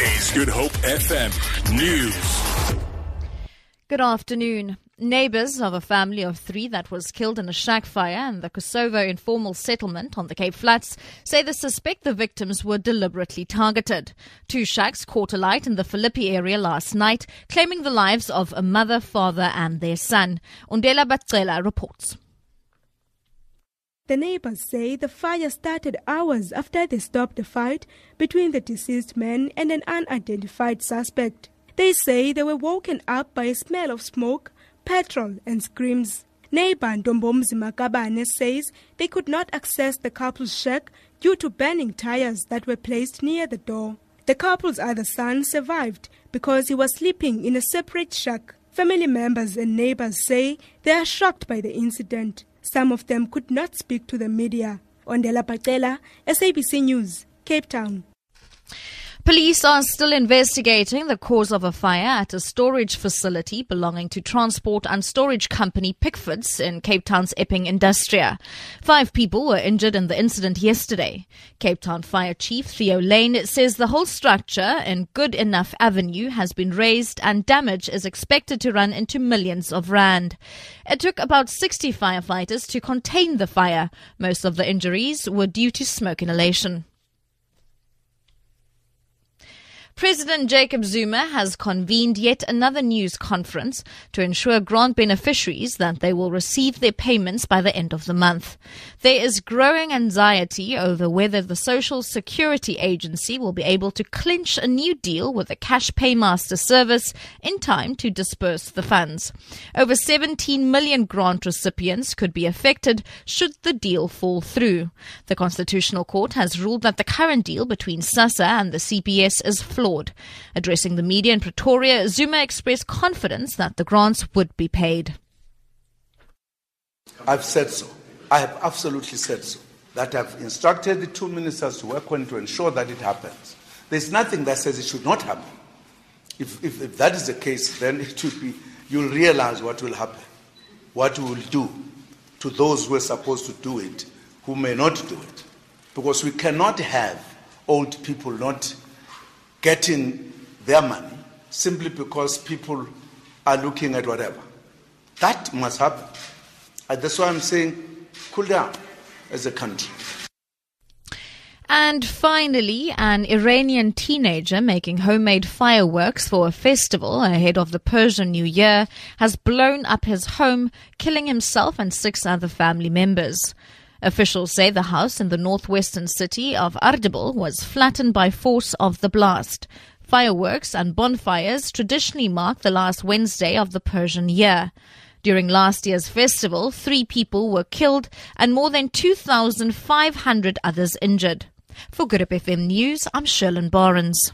Good Hope FM News. Good afternoon. Neighbours of a family of three that was killed in a shack fire in the Kosovo informal settlement on the Cape Flats say they suspect the victims were deliberately targeted. Two shacks caught alight in the Philippi area last night, claiming the lives of a mother, father, and their son. Undela Batzela reports. The neighbors say the fire started hours after they stopped the fight between the deceased man and an unidentified suspect. They say they were woken up by a smell of smoke, petrol, and screams. Neighbor Ndombomzi Makabane says they could not access the couple's shack due to burning tires that were placed near the door. The couple's other son survived because he was sleeping in a separate shack. Family members and neighbors say they are shocked by the incident. Some of them could not speak to the media. Ondela Pacela, SABC News, Cape Town. Police are still investigating the cause of a fire at a storage facility belonging to transport and storage company Pickfords in Cape Town's Epping Industria. Five people were injured in the incident yesterday. Cape Town Fire Chief Theo Layne says the whole structure in Good Enough Avenue has been razed and damage is expected to run into millions of rand. It took about 60 firefighters to contain the fire. Most of the injuries were due to smoke inhalation. President Jacob Zuma has convened yet another news conference to ensure grant beneficiaries that they will receive their payments by the end of the month. There is growing anxiety over whether the Social Security Agency will be able to clinch a new deal with the Cash Paymaster service in time to disperse the funds. Over 17 million grant recipients could be affected should the deal fall through. The Constitutional Court has ruled that the current deal between SASSA and the CPS is flawed Addressing the media in Pretoria, Zuma expressed confidence that the grants would be paid. I've said so. I have absolutely said so. That I've instructed the two ministers to work on to ensure that it happens. There's nothing that says it should not happen. If, if, if that is the case, then it should be, you'll realize what will happen, what we will do to those who are supposed to do it, who may not do it. Because we cannot have old people not getting their money simply because people are looking at whatever. That must happen. And that's why I'm saying cool down as a country. And finally, an Iranian teenager making homemade fireworks for a festival ahead of the Persian New Year has blown up his home, killing himself and six other family members. Officials say the house in the northwestern city of Ardabil was flattened by force of the blast. Fireworks and bonfires traditionally mark the last Wednesday of the Persian year. During last year's festival, three people were killed and more than 2,500 others injured. For Good FM News, I'm Sherlyn Barnes.